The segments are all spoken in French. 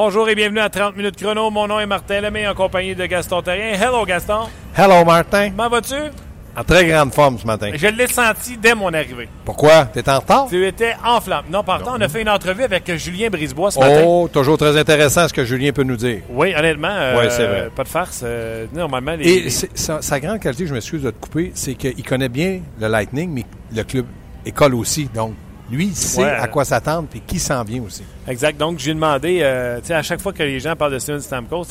Bonjour et bienvenue à 30 minutes chrono. Mon nom est Martin Lemay en compagnie de Gaston Terrien. Hello Gaston. Hello Martin. Comment vas-tu? En très grande forme ce matin. Je l'ai senti dès mon arrivée. Pourquoi? T'es en retard? Tu étais en flamme. Non, par contre, on a fait une entrevue avec Julien Brisebois ce matin. Oh, toujours très intéressant ce que Julien peut nous dire. Oui, honnêtement, euh, Oui, c'est vrai. pas de farce. euh, normalement, les, Et les- sa, sa grande qualité, je m'excuse de te couper, c'est qu'il connaît bien le Lightning, mais le club école aussi. Donc, lui, il sait Ouais. à quoi s'attendre et qui s'en vient aussi. Exact. Donc, j'ai demandé, euh, tu sais, à chaque fois que les gens parlent de Steven Stamkos,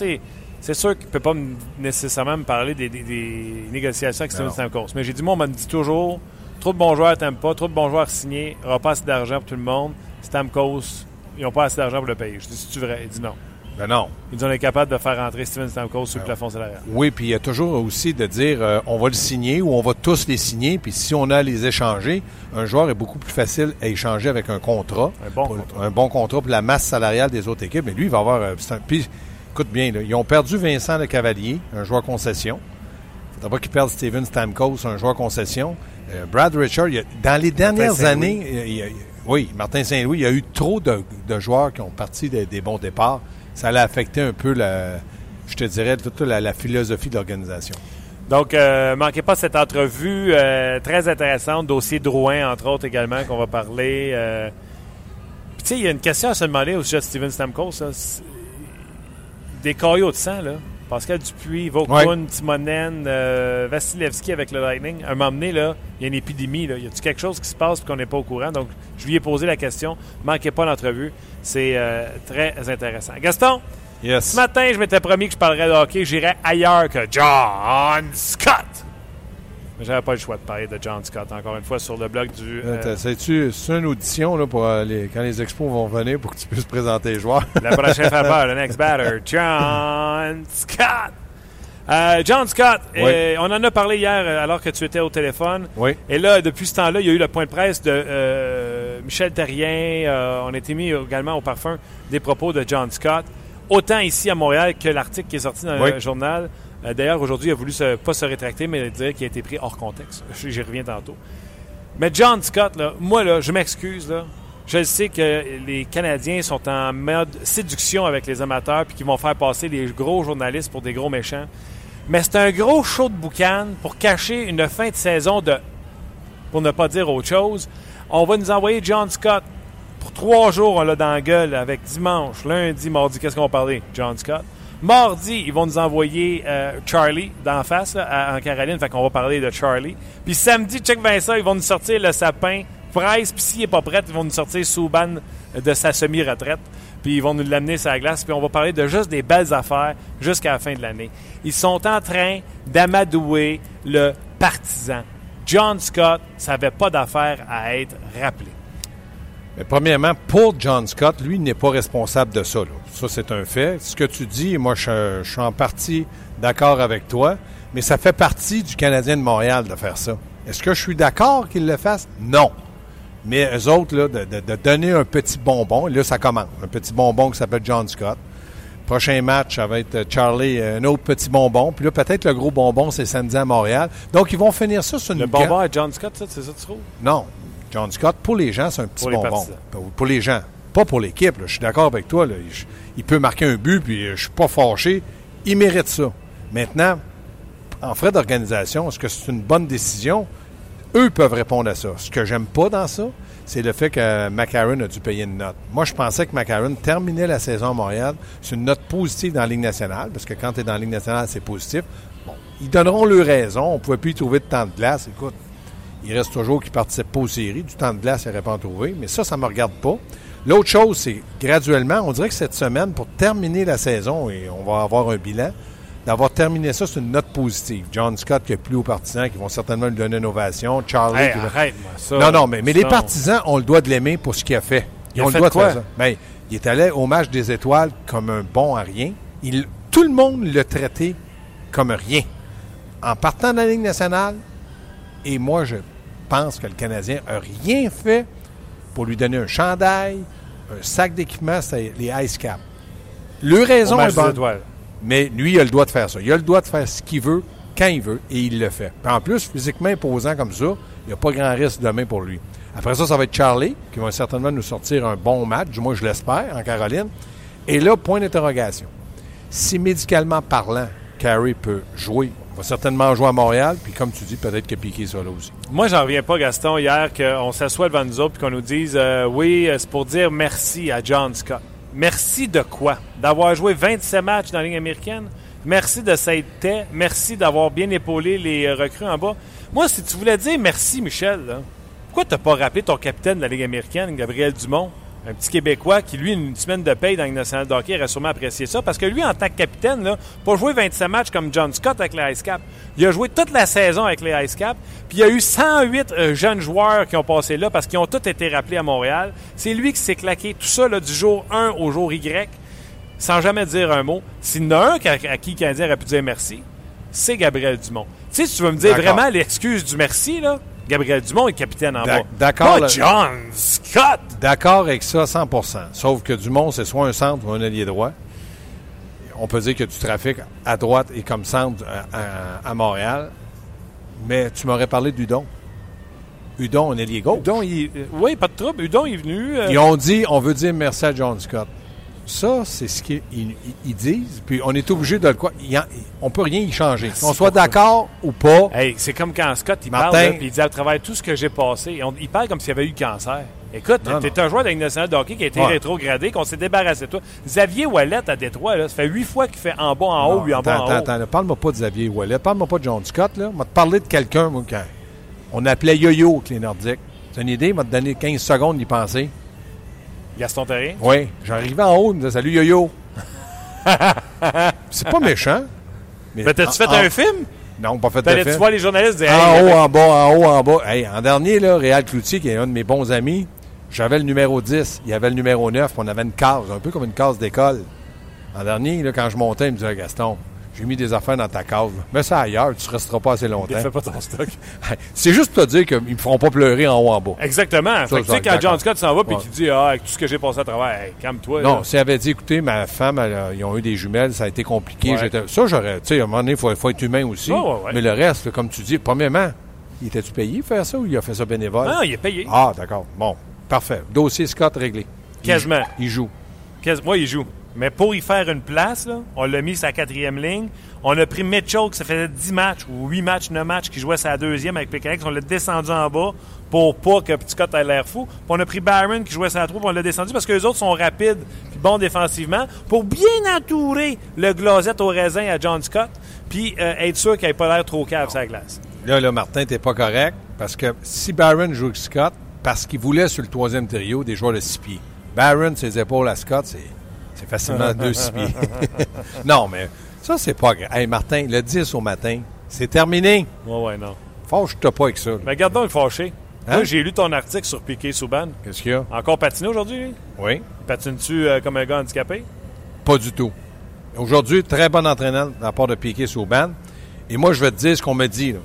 c'est sûr qu'il ne peut pas me- nécessairement me parler des, des- des négociations avec Steven. Stamkos. Mais j'ai dit, moi, on me dit toujours, trop de bons joueurs t'aimes pas, trop de bons joueurs signés, il n'y aura pas assez d'argent pour tout le monde. Stamkos, ils n'ont pas assez d'argent pour le payer. Je dis, c'est-tu vrai? Il dit non. Ben non. Il dit, on est capable de faire rentrer Steven Stamkos sur le plafond salarial. Oui, puis il y a toujours aussi de dire euh, on va le signer ou on va tous les signer, puis si on a à les échanger, un joueur est beaucoup plus facile à échanger avec un contrat. Un bon pour- contrat. Un bon contrat pour la masse salariale des autres équipes. Mais lui, il va avoir. euh, un- puis, écoute bien, là, ils ont perdu Vincent Le Cavalier, un joueur concession. Il faudra pas qu'ils perdent Steven Stamkos, un joueur concession. Euh, Brad Richard, il y a- dans les dernières années, il y a- il y a- oui, Martin Saint-Louis, il y a eu trop de, de joueurs qui ont parti des, des bons départs. Ça allait affecter un peu, la, je te dirais, toute la, philosophie de l'organisation. Donc, euh, manquez pas cette entrevue euh, très intéressante. Dossier Drouin, entre autres, également, qu'on va parler. euh. Tu sais, il y a une question à se demander au sujet de Steven Stamkos. Des caillots de sang, là. Pascal Dupuis, Ouais. Timonen, euh, Vasilevski avec le Lightning. À un moment donné, là, il y a une épidémie. Là. Y a-t-il quelque chose qui se passe et qu'on n'est pas au courant? Donc, je lui ai posé la question. Manquez pas l'entrevue. C'est euh, très intéressant. Gaston, Yes. ce matin, je m'étais promis que je parlerais de hockey. J'irais ailleurs que John Scott. Mais j'avais pas le choix de parler de John Scott, encore une fois, sur le blog du... Euh, euh, t'as- Sais-tu, c'est une audition là, pour euh, les- quand les expos vont venir pour que tu puisses présenter les joueurs? la prochaine faveur, le next batter, John Scott. Euh, John Scott, Oui. euh, on en a parlé hier alors que tu étais au téléphone. oui. Et là, depuis ce temps-là, il y a eu le point de presse de euh, Michel Terrien. On a été mis également au parfum des propos de John Scott. Autant ici à Montréal que l'article qui est sorti dans Oui. le journal. Euh, D'ailleurs, aujourd'hui, il a voulu se, pas se rétracter, mais dire qu'il a été pris hors contexte. J'y reviens tantôt. Mais John Scott, là, moi, là, je m'excuse. Je sais que les Canadiens sont en mode séduction avec les amateurs puis qu'ils vont faire passer les gros journalistes pour des gros méchants. Mais c'est un gros show de boucan pour cacher une fin de saison de pour ne pas dire autre chose. On va nous envoyer John Scott. Pour trois jours, on l'a dans la gueule avec dimanche, lundi, mardi. Qu'est-ce qu'on va parler? John Scott. Mardi, ils vont nous envoyer euh, Charlie d'en face, en Caroline. Fait qu'on va parler de Charlie. Puis samedi, check Vincent, ils vont nous sortir le sapin. Price, puis s'il n'est pas prêt, ils vont nous sortir Souban de sa semi-retraite. Puis ils vont nous l'amener sur la glace. Puis on va parler de juste des belles affaires jusqu'à la fin de l'année. Ils sont en train d'amadouer le partisan. John Scott savait pas d'affaire à être rappelé. Mais premièrement, pour John Scott, lui, il n'est pas responsable de ça. là. Ça, c'est un fait. Ce que tu dis, moi, je, je suis en partie d'accord avec toi, mais ça fait partie du Canadien de Montréal de faire ça. Est-ce que je suis d'accord qu'il le fasse? Non. Mais eux autres, là, de, de- de donner un petit bonbon, là, ça commence. Un petit bonbon qui s'appelle John Scott. Prochain match, ça va être euh, Charlie, un autre petit bonbon. Puis là, peut-être le gros bonbon, c'est samedi à Montréal. Donc, ils vont finir ça sur une Le bonbon à John Scott, ça, c'est ça tu trouves? non. John Scott, pour les gens, c'est un petit Pour bonbon. partisans. Pour, les gens. Pas pour l'équipe. Je suis d'accord avec toi. là. Il peut marquer un but, puis euh, je suis pas fâché. Il mérite ça. Maintenant, en frais d'organisation, est-ce que c'est une bonne décision? Eux peuvent répondre à ça. Ce que j'aime pas dans ça, c'est le fait que McCarron a dû payer une note. Moi, je pensais que McCarron terminait la saison à Montréal sur une note positive dans la Ligue nationale, parce que quand tu es dans la Ligue nationale, c'est positif. Bon, ils donneront leur raison. On ne pouvait plus y trouver de temps de glace. Écoute, il reste toujours qu'ils ne participent pas aux séries. Du temps de glace, il n'aurait pas en trouvé. Mais ça, ça ne me regarde pas. L'autre chose, c'est graduellement, on dirait que cette semaine, pour terminer la saison, et on va avoir un bilan, d'avoir terminé ça sur une note positive. John Scott qui est plus aux partisans, qui vont certainement lui donner une ovation. Charlie Hey, qui va- arrête-moi ça. Non, non, mais, mais les partisans, on le doit de l'aimer pour ce qu'il a fait. Il a on fait le doit quoi? de faire ça. Ben, il est allé au match des étoiles comme un bon à rien. Il, tout le monde l'a traité comme rien. En partant de la Ligue nationale, et moi, je pense que le Canadien n'a rien fait pour lui donner un chandail, un sac d'équipement, c'est les Ice Cap. Le raison est bonne. Mais lui, il a le droit de faire ça. Il a le droit de faire ce qu'il veut, quand il veut, et il le fait. Puis en plus, physiquement imposant comme ça, il n'y a pas grand risque demain pour lui. Après ça, ça va être Charlie, qui va certainement nous sortir un bon match, du moins je l'espère, en Caroline. Et là, point d'interrogation. Si médicalement parlant, Carey peut jouer, va certainement jouer à Montréal, puis comme tu dis, peut-être que Piqué sera là aussi. Moi, j'en reviens pas, Gaston, hier, qu'on s'assoit devant nous autres et qu'on nous dise euh, Oui, euh, c'est pour dire merci à John Scott. Merci de quoi? D'avoir joué 27 matchs dans la Ligue américaine? Merci de s'être tait. Merci d'avoir bien épaulé les euh, recrues en bas. Moi, si tu voulais dire merci, Michel, là, pourquoi tu n'as pas rappelé ton capitaine de la Ligue américaine, Gabriel Dumont? Un petit Québécois qui, lui, une semaine de paye dans le national de hockey, aurait sûrement apprécié ça. Parce que lui, en tant que capitaine, là, pas jouer 27 matchs comme John Scott avec les Ice Cap. Il a joué toute la saison avec les Ice Cap. Puis il y a eu 108 euh, jeunes joueurs qui ont passé là parce qu'ils ont tous été rappelés à Montréal. C'est lui qui s'est claqué tout ça là, du jour 1 au jour Y sans jamais dire un mot. S'il y en a un à, qui le Canadien aurait pu dire merci, c'est Gabriel Dumont. Tu sais, si tu veux me dire vraiment l'excuse du merci, là, Gabriel Dumont est capitaine en bas. D'accord. John Scott! D'accord avec ça, 100% Sauf que Dumont, c'est soit un centre ou un allié droit. On peut dire que tu trafiques à droite et comme centre à, Montréal. Mais tu m'aurais parlé d'Udon. Udon, un allié gauche. Udon, il, euh, oui, pas de trouble. Udon est venu. Euh, Ils ont dit, on veut dire merci à John Scott. Ça, c'est ce qu'ils disent. Puis on est obligé de le quoi. on peut rien y changer. Qu'on soit d'accord ou pas. Hey, c'est comme quand Scott il parle, puis il dit à travers tout ce que j'ai passé. il parle comme s'il avait eu cancer. Écoute, tu es un joueur de nationale de hockey qui a été rétrogradé, qu'on s'est débarrassé de toi. Xavier Wallet à Détroit, là, ça fait huit fois qu'il fait en bas, en haut, lui en bas, en haut. Attends, attends, parle-moi pas de Xavier Wallet, parle-moi pas de John Scott. Là. Te parler de quelqu'un, on appelait Yo-Yo avec les Nordiques. C'est une idée, il m'a donné 15 secondes d'y penser. Gaston Terrien? Oui. J'arrivais en haut, il me disait Salut yo-yo. c'est pas méchant. Mais, t'as-tu fait un film? Non, pas fait de film. tu vois les journalistes dire. En haut, en bas, en haut, en bas. Hey, en dernier, là, Réal Cloutier, qui est un de mes bons amis, j'avais le numéro 10, il y avait le numéro 9, on avait une case, un peu comme une case d'école. En dernier, là, quand je montais, il me disait Gaston, j'ai mis des affaires dans ta cave. Mets ça ailleurs, tu ne resteras pas assez longtemps. Fais pas ton stock. C'est juste pour te dire qu'ils ne me feront pas pleurer en haut en bas. Exactement. tu sais, quand John Scott s'en va et qu'il dit Ah, avec tout ce que j'ai passé à travers, calme-toi. Non, s'il avait dit Écoutez, ma femme, ils ont eu des jumelles, ça a été compliqué. Ça, j'aurais. Tu sais, à un moment donné, il faut, être humain aussi. mais le reste, comme tu dis, premièrement, il était-tu payé pour faire ça ou il a fait ça bénévole? Non, il est payé. Ah, d'accord. Bon, parfait. Dossier Scott réglé. Quasiment. Il joue. Moi, il joue. Mais pour y faire une place, on l'a mis sa quatrième ligne. On a pris Mitchell, qui ça faisait 10 matchs ou 8 matchs, 9 matchs, qui jouait sa deuxième avec Pécanex. On l'a descendu en bas pour pas que Petit Scott ait l'air fou. Puis on a pris Barron, qui jouait sa troupe, on l'a descendu parce que les autres sont rapides puis bons défensivement pour bien entourer le glazette au raisin à John Scott puis euh, être sûr qu'il n'ait pas l'air trop cave la glace. Là, là, Martin, t'es pas correct parce que si Barron joue avec Scott, parce qu'il voulait sur le troisième trio des joueurs de six pieds. Barron, ses épaules à Scott, c'est c'est facilement deux six pieds. non, mais ça, c'est pas grave. Hey, Martin, le 10 au matin, c'est terminé. Ouais, ouais, non. Fâche-toi pas avec ça. Mais gardons le fâché. Hein? Moi, j'ai lu ton article sur Piqué Souban. Qu'est-ce qu'il y a? Encore patiné aujourd'hui, Oui. Patines-tu euh, comme un gars handicapé? Pas du tout. Aujourd'hui, très bon entraîneur de la part de Piqué Souban. Et moi, je vais te dire ce qu'on me dit.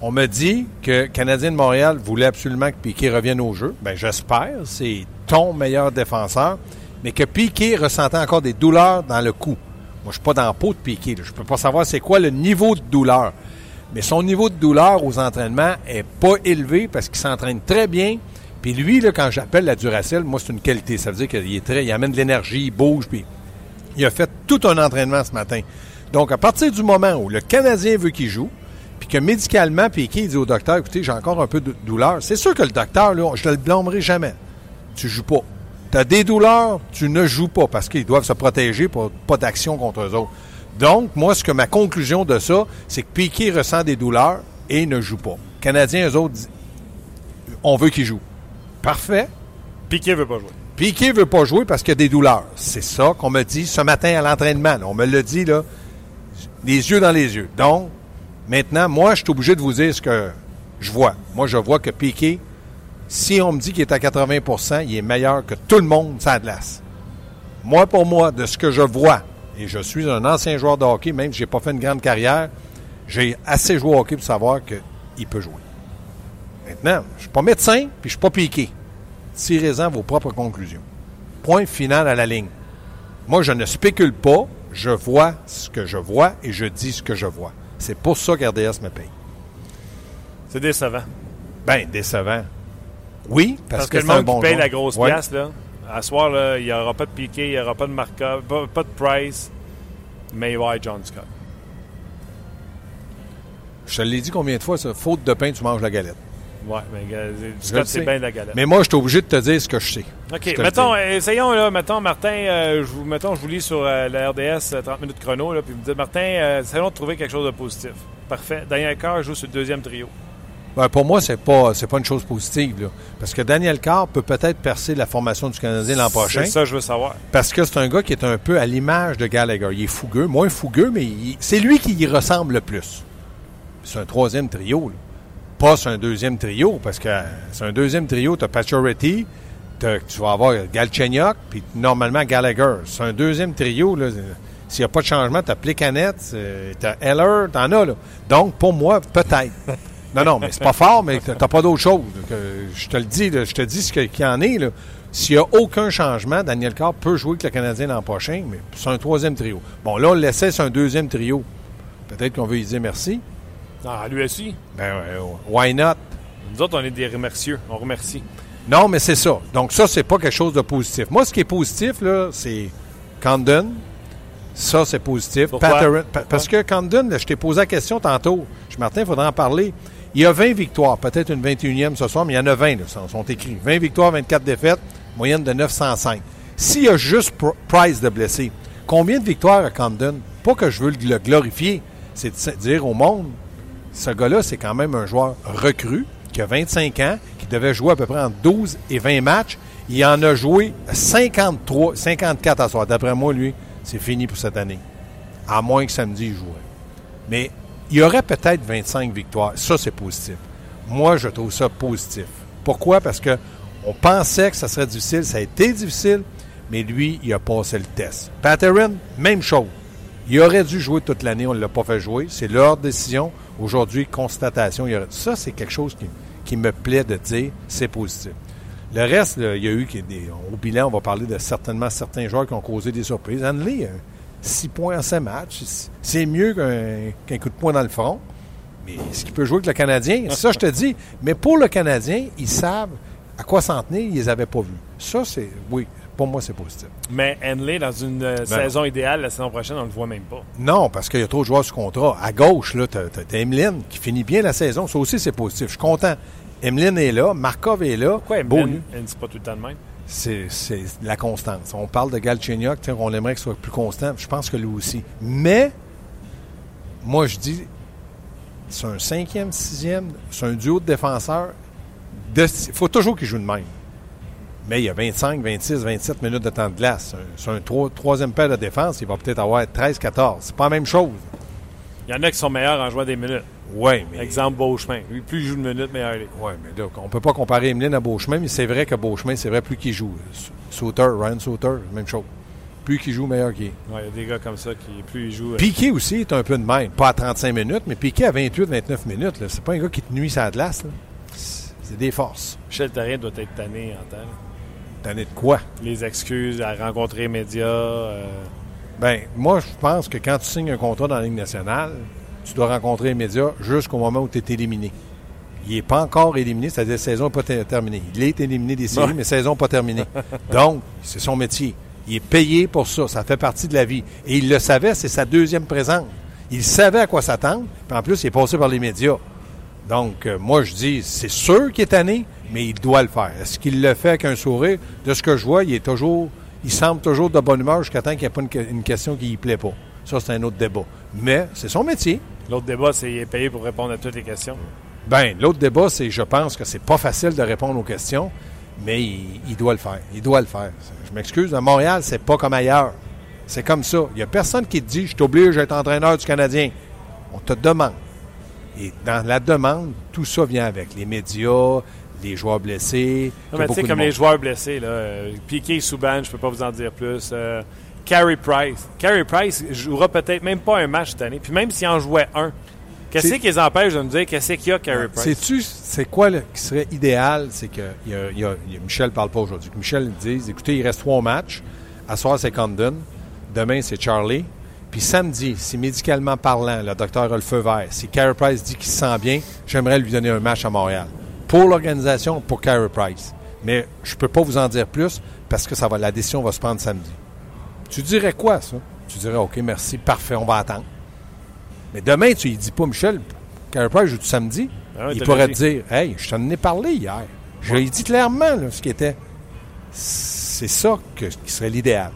On me dit que Canadien de Montréal voulait absolument que Piqué revienne au jeu. Bien, j'espère. C'est ton meilleur défenseur mais que Piqué ressentait encore des douleurs dans le cou. Moi, je ne suis pas dans la peau de Piqué. Je ne peux pas savoir c'est quoi le niveau de douleur. Mais son niveau de douleur aux entraînements est pas élevé parce qu'il s'entraîne très bien. Puis lui, là, quand j'appelle la Duracell, moi, c'est une qualité. Ça veut dire qu'il est très, il amène de l'énergie, il bouge, puis il a fait tout un entraînement ce matin. Donc, à partir du moment où le Canadien veut qu'il joue, puis que médicalement, Piqué dit au docteur, écoutez, j'ai encore un peu de douleur, c'est sûr que le docteur, je ne le blâmerai jamais. Tu joues pas tu as des douleurs, tu ne joues pas parce qu'ils doivent se protéger pour pas d'action contre eux autres. Donc, moi, ce que ma conclusion de ça, c'est que Piquet ressent des douleurs et ne joue pas. Canadiens, eux autres, on veut qu'il joue. Parfait. Piquet veut pas jouer. Piquet veut pas jouer parce qu'il y a des douleurs. C'est ça qu'on me dit ce matin à l'entraînement. On me le dit, là, les yeux dans les yeux. Donc, maintenant, moi, je suis obligé de vous dire ce que je vois. Moi, je vois que Piquet si on me dit qu'il est à 80% il est meilleur que tout le monde ça glace. Moi, pour moi, de ce que je vois, et je suis un ancien joueur de hockey, même si je n'ai pas fait une grande carrière, j'ai assez joué au hockey pour savoir qu'il peut jouer. Maintenant, je ne suis pas médecin, puis je ne suis pas piqué. Tirez-en vos propres conclusions. Point final à la ligne. Moi, je ne spécule pas, je vois ce que je vois et je dis ce que je vois. C'est pour ça qu'RDS me paye. C'est décevant. Bien, décevant. Oui, parce, que, le monde qui paye la grosse pièce, là, À ce soir, là, il n'y aura pas de Piquet, il n'y aura pas de Markov, pas, pas de Price, mais il va y avoir John Scott. Je te l'ai dit combien de fois, ça, faute de pain, tu manges la galette. Ouais, mais le Scott, c'est bien de la galette. Mais moi, je suis obligé de te dire ce que je sais. OK, mettons, dis. essayons, là, mettons, Martin, euh, je vous, mettons, je vous lis sur euh, la RDS euh, 30 minutes chrono, là, puis vous me dites, Martin, euh, essayons de trouver quelque chose de positif. Parfait. Daniel Carr joue sur le deuxième trio. Ben, pour moi, c'est pas c'est pas une chose positive. là. Parce que Daniel Carr peut peut-être percer la formation du Canadien l'an prochain. C'est ça je veux savoir. Parce que c'est un gars qui est un peu à l'image de Gallagher. Il est fougueux, moins fougueux, mais il- c'est lui qui y ressemble le plus. C'est un troisième trio. là. Pas c'est un deuxième trio, parce que euh, c'est un deuxième trio. Tu as Pacioretty, t'as- tu vas avoir Galchenyuk, puis normalement Gallagher. C'est un deuxième trio. là. S'il n'y a pas de changement, tu as Plekanec, tu as Heller, tu en as. Là. Donc, pour moi, peut-être. Non, non, mais c'est pas fort, mais t'as pas d'autre chose. Que- je te le dis, là, je te dis ce qu'il y en est. S'il n'y a aucun changement, Daniel Carr peut jouer avec le Canadien l'an prochain, mais c'est un troisième trio. Bon, là, on le laissait, c'est un deuxième trio. Peut-être qu'on veut lui dire merci. Ah, lui aussi. Ben, why not? Nous autres, on est des remercieux. On remercie. Non, mais c'est ça. Donc, ça, c'est pas quelque chose de positif. Moi, ce qui est positif, là, c'est Condon. Ça, c'est positif. Pourquoi? Parce que Condon, là, je t'ai posé la question tantôt. Je Martin, il faudra en parler. Il y a 20 victoires, peut-être une 21e ce soir, mais il y en a 20, là, sont, écrits. 20 victoires, 24 défaites, moyenne de 905. S'il y a juste Pr- Price de blessé, combien de victoires à Condon? Pas que je veux le glorifier, c'est de dire au monde, ce gars-là, c'est quand même un joueur recru, qui a 25 ans, qui devait jouer à peu près entre 12 et 20 matchs. Il en a joué 53, 54 à soir. D'après moi, lui, c'est fini pour cette année. À moins que samedi, il jouait. Mais il y aurait peut-être 25 victoires. Ça, c'est positif. Moi, je trouve ça positif. Pourquoi? Parce que on pensait que ça serait difficile. Ça a été difficile, mais lui, il a passé le test. Patterson, même chose. Il aurait dû jouer toute l'année, on ne l'a pas fait jouer. C'est leur décision. Aujourd'hui, constatation. Ça, c'est quelque chose qui, me plaît de dire, c'est positif. Le reste, il y a eu des, au bilan, on va parler de certainement certains joueurs qui ont causé des surprises. Hanley, 6 points en 7 matchs, c'est- c'est mieux qu'un coup de poing dans le front. Mais est-ce qu'il peut jouer avec le Canadien? Ça, je te dis. Mais pour le Canadien, ils savent à quoi s'en tenir, ils les avaient pas vus. Ça, c'est. Oui, pour moi, c'est positif. Mais Henley, dans une euh, saison idéale, la saison prochaine, on ne le voit même pas. Non, parce qu'il y a trop de joueurs sous contrat. À gauche, là, t'as Emeline qui finit bien la saison. Ça aussi, c'est positif. Je suis content. Emeline est là, Markov est là. Pourquoi Emeline, dit pas tout le temps de même? C'est, la constance. On parle de Galchenyuk, on aimerait qu'il soit plus constant. Je pense que lui aussi. Mais, moi, je dis, c'est un cinquième, sixième, c'est un duo de défenseurs. Il faut toujours qu'il joue de même. Mais il y a 25, 26, 27 minutes de temps de glace. C'est un- un, troi- troisième paire de défense. Il va peut-être avoir 13, 14. C'est pas la même chose. Il y en a qui sont meilleurs en jouant des minutes. Oui, mais. Exemple, Beauchemin. Lui, plus il joue de minutes, meilleur il est. Oui, mais là, on peut pas comparer Emeline à Beauchemin, mais c'est vrai que Beauchemin, c'est vrai plus qu'il joue. Sauter, Ryan Sauter, même chose. Plus qu'il joue, meilleur qu'il est. Ouais, il y a des gars comme ça qui, plus ils jouent. euh, Piqué aussi est un peu de même. Pas à 35 minutes, mais Piqué à 28-29 minutes. là. C'est pas un gars qui te nuit sa glace. C'est des forces. Michel Therrien doit être tanné en temps. es de quoi? Les excuses à rencontrer les médias. euh, Ben, moi, je pense que quand tu signes un contrat dans la Ligue nationale, tu dois rencontrer les médias jusqu'au moment où tu es éliminé. Il n'est pas encore éliminé, c'est-à-dire la saison n'est pas ter- terminée. Il est éliminé des séries, Ouais. mais saison pas terminée. Donc, c'est son métier. Il est payé pour ça. Ça fait partie de la vie. Et il le savait, c'est sa deuxième présence. Il savait à quoi s'attendre. Puis en plus, il est passé par les médias. Donc, euh, moi, je dis, c'est sûr qu'il est tanné, mais il doit le faire. Est-ce qu'il le fait avec un sourire? De ce que je vois, il est toujours, il semble toujours de bonne humeur jusqu'à temps qu'il n'y ait pas une question qui ne plaît pas. Ça, c'est un autre débat. Mais c'est son métier. L'autre débat, c'est qu'il est payé pour répondre à toutes les questions. Ben, l'autre débat, c'est je pense que c'est pas facile de répondre aux questions, mais il, il doit le faire. Il doit le faire. Je m'excuse, à Montréal, c'est pas comme ailleurs. C'est comme ça. Il n'y a personne qui te dit je t'oblige à être entraîneur du Canadien. On te demande. Et dans la demande, tout ça vient avec. Les médias, les joueurs blessés. Non, mais tu sais, comme les joueurs blessés, là, euh, Piqué, Souban, je peux pas vous en dire plus. Euh, Carey Price. Carey Price jouera peut-être même pas un match cette année. Puis même s'il en jouait un, qu'est-ce qui les empêche de me dire qu'est-ce qu'il y a, Carey Price? Sais-tu, c'est quoi le- qui serait idéal? C'est que il y a, il y a- il y a- Michel ne parle pas aujourd'hui. Que Michel dise écoutez, il reste trois matchs. À soir, c'est Condon. Demain, c'est Charlie. Puis samedi, si médicalement parlant, le docteur a le feu vert, si Carey Price dit qu'il se sent bien, j'aimerais lui donner un match à Montréal. Pour l'organisation, pour Carey Price. Mais je peux pas vous en dire plus parce que ça va, la décision va se prendre samedi. Tu dirais quoi, ça? Tu dirais, OK, merci, parfait, on va attendre. Mais demain, tu lui dis pas, Michel, Carey Price joue samedi. Ah il pourrait te dire, hey, je t'en ai parlé hier. Je lui ai dit clairement là, ce qui était. C'est ça que- qui serait l'idéal.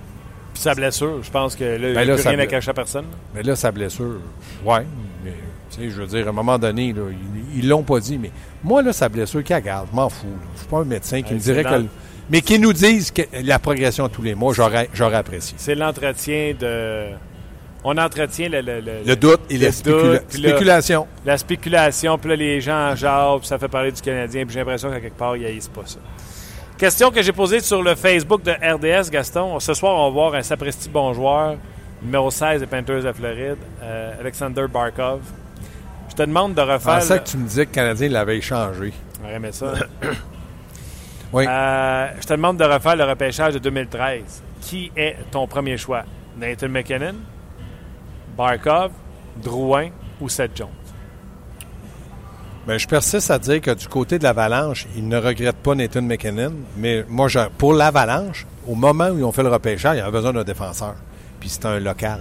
Puis sa blessure, je pense que là, il n'y Ben a plus sa rien à cacher à personne. Mais là, sa blessure, ouais. Mais, tu sais, je veux dire, à un moment donné, là, ils- ils l'ont pas dit, mais moi, là, sa blessure, qui je m'en fous. Je suis pas un médecin qui me dirait que. le- Mais qui nous disent que la progression tous les mois, j'aurais j'aurais apprécié. C'est l'entretien de. On entretient le, le, le- Le doute et la spécula- doute, spéculation. la spéculation, puis là, les gens en jasent, puis ça fait parler du Canadien, puis j'ai l'impression qu'à quelque part, ils haïssent pas ça. Question que j'ai posée sur le Facebook de RDS, Gaston. Ce soir, on va voir un sapristi bon joueur, numéro 16 des Panthers de Floride, euh, Alexander Barkov. Je te demande de refaire. pensais le- que tu me disais que le Canadien l'avait échangé. Aimé ça. Oui. Euh, je te demande de refaire le repêchage de 2013. Qui est ton premier choix? Nathan McKinnon, Barkov, Drouin ou Seth Jones? Ben, je persiste à dire que du côté de l'Avalanche, ils ne regrettent pas Nathan McKinnon. Mais moi, je- pour l'Avalanche, au moment où ils ont fait le repêchage, il y avait besoin d'un défenseur. Puis c'était un local.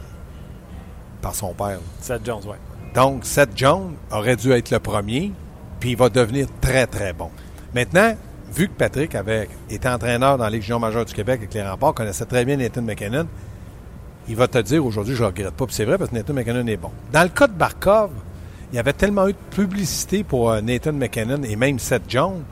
Par son père. Seth Jones, oui. Donc, Seth Jones aurait dû être le premier, puis il va devenir très, très bon. Maintenant, vu que Patrick avait été entraîneur dans la Ligue junior majeure du Québec avec les remparts, connaissait très bien Nathan McKinnon, il va te dire aujourd'hui, je ne regrette pas, puis c'est vrai parce que Nathan McKinnon est bon. Dans le cas de Barkov, il y avait tellement eu de publicité pour euh, Nathan McKinnon et même Seth Jones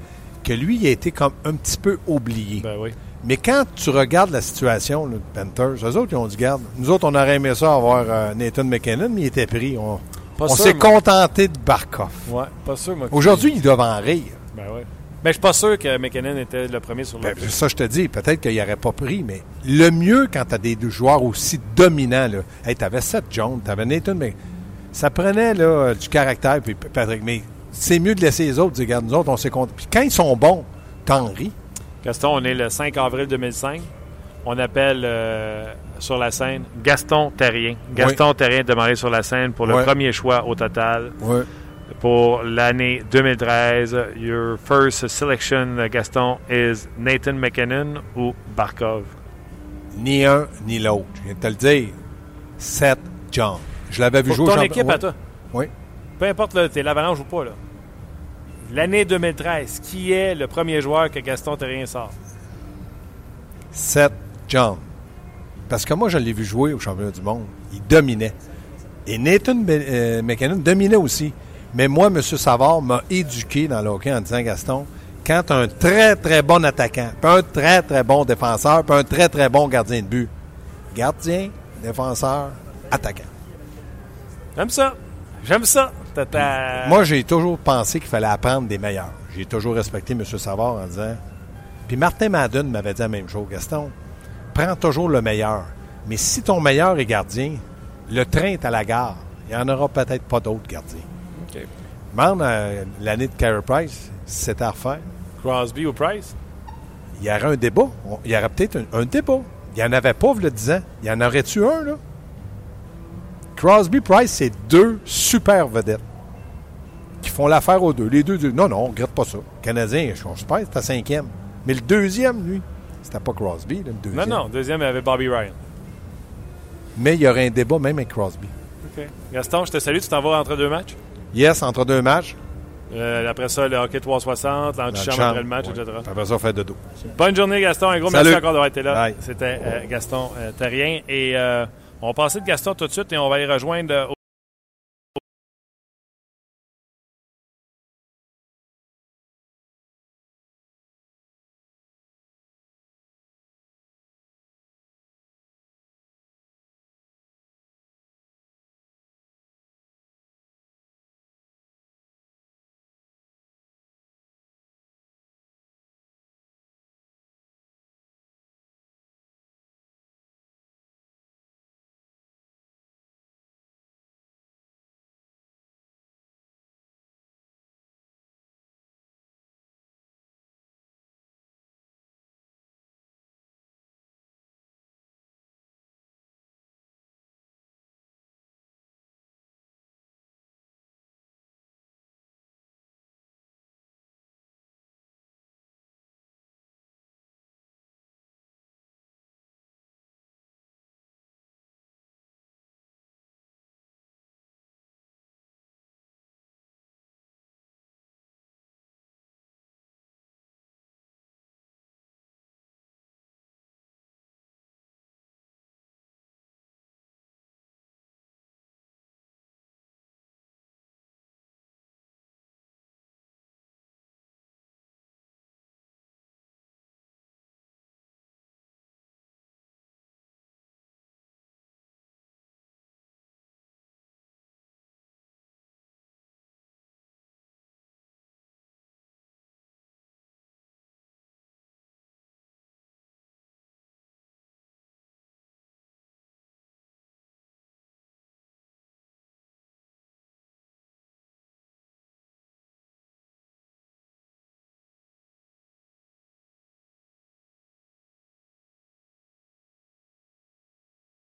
que lui, il a été comme un petit peu oublié. Ben oui. Mais quand tu regardes la situation là, de Panthers, eux autres, ils ont dit, garde, nous autres, on aurait aimé ça avoir euh, Nathan McKinnon, mais il était pris. On, s'est contenté de Barkov. Ouais, pas sûr, moi. Aujourd'hui, ils doivent en rire. Ben oui. Mais je suis pas sûr que McKinnon était le premier sur le Ben, ça, je te dis, peut-être qu'il n'aurait pas pris, mais le mieux quand tu as des joueurs aussi dominants, là, hey, tu avais Seth Jones, tu avais Nathan, mais ça prenait là, du caractère, puis Patrick, mais c'est mieux de laisser les autres dire, regarde, nous autres, on s'est contenté. Puis quand ils sont bons, t'en ris. Gaston, on est le 5 avril 2005. On appelle euh, sur la scène Gaston Terrien. Gaston Terrien démarré sur la scène pour le premier choix au total Ouais. Pour l'année 2013. Your first selection, Gaston, is Nathan McKinnon ou Barkov? Ni un, ni l'autre. Je viens de te le dire. Seth Jones. Je l'avais vu Pour jouer au ton champ- équipe à toi. Oui. Peu importe, là, t'es l'avalanche ou pas. là. L'année 2013, qui est le premier joueur que Gaston Terrien sort? Seth John. Parce que moi, je l'ai vu jouer au championnat du monde. Il dominait. Et Nathan Be- euh, McKinnon dominait aussi. Mais moi, M. Savard m'a éduqué dans le hockey en disant, Gaston, quand un très, très bon attaquant, puis un très, très bon défenseur, puis un très, très bon gardien de but, gardien, défenseur, attaquant. J'aime ça. J'aime ça. Ta- Moi, j'ai toujours pensé qu'il fallait apprendre des meilleurs. J'ai toujours respecté M. Savard en disant. Puis Martin Madden m'avait dit la même chose. Gaston, prends toujours le meilleur. Mais si ton meilleur est gardien, le train est à la gare. Il n'y en aura peut-être pas d'autres gardiens. OK. Demande euh, l'année de Carey Price, si c'était à refaire. Crosby ou Price? Il y aurait un débat. On- Il y aurait peut-être un, un débat. Il n'y en avait pas, vous le disant. Il y en aurait-tu un, là? Crosby Price, c'est deux super vedettes qui font l'affaire aux deux. Les deux disent non, non, on ne regrette pas ça. Le Canadien, je pense, c'était cinquième. Mais le deuxième, lui, c'était pas Crosby, là, le Non, deuxième. non. Deuxième, il y avait Bobby Ryan. Mais il y aurait un débat même avec Crosby. OK. Gaston, je te salue. Tu t'en vas entre deux matchs? Yes, entre deux matchs. Euh, après ça, le hockey 360, l'antichambre chambre, après le match, ouais. etc. Après ça, fait de dos. Bonne journée, Gaston. Un gros Salut. merci encore d'avoir été là. C'était euh, Gaston euh, Terrien. Et on va passer de Gaston tout de suite et on va aller rejoindre